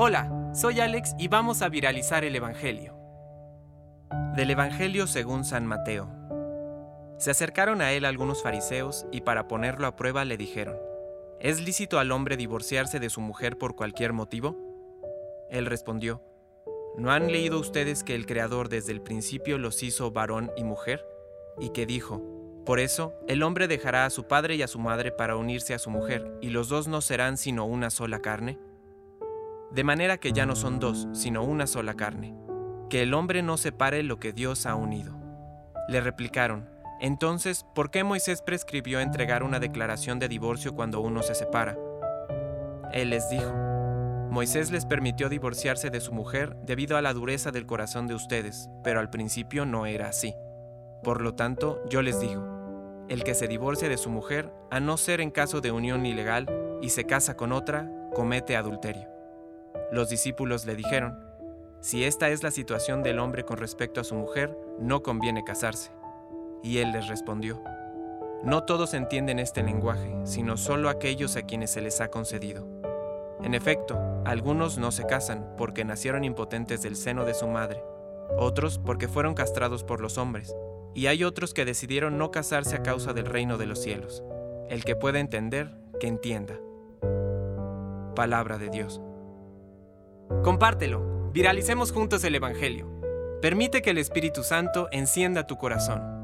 Hola, soy Alex y vamos a viralizar el Evangelio. Del Evangelio según San Mateo. Se acercaron a él algunos fariseos y para ponerlo a prueba le dijeron, ¿Es lícito al hombre divorciarse de su mujer por cualquier motivo? Él respondió, ¿no han leído ustedes que el Creador desde el principio los hizo varón y mujer? Y que dijo, por eso el hombre dejará a su padre y a su madre para unirse a su mujer, y los dos no serán sino una sola carne? De manera que ya no son dos, sino una sola carne. Que el hombre no separe lo que Dios ha unido. Le replicaron, entonces, ¿por qué Moisés prescribió entregar una declaración de divorcio cuando uno se separa? Él les dijo, Moisés les permitió divorciarse de su mujer debido a la dureza del corazón de ustedes, pero al principio no era así. Por lo tanto, yo les digo, el que se divorcie de su mujer, a no ser en caso de unión ilegal, y se casa con otra, comete adulterio. Los discípulos le dijeron, si esta es la situación del hombre con respecto a su mujer, no conviene casarse. Y él les respondió, no todos entienden este lenguaje, sino solo aquellos a quienes se les ha concedido. En efecto, algunos no se casan porque nacieron impotentes del seno de su madre, otros porque fueron castrados por los hombres, y hay otros que decidieron no casarse a causa del reino de los cielos. El que pueda entender, que entienda. Palabra de Dios. Compártelo, viralicemos juntos el Evangelio. Permite que el Espíritu Santo encienda tu corazón.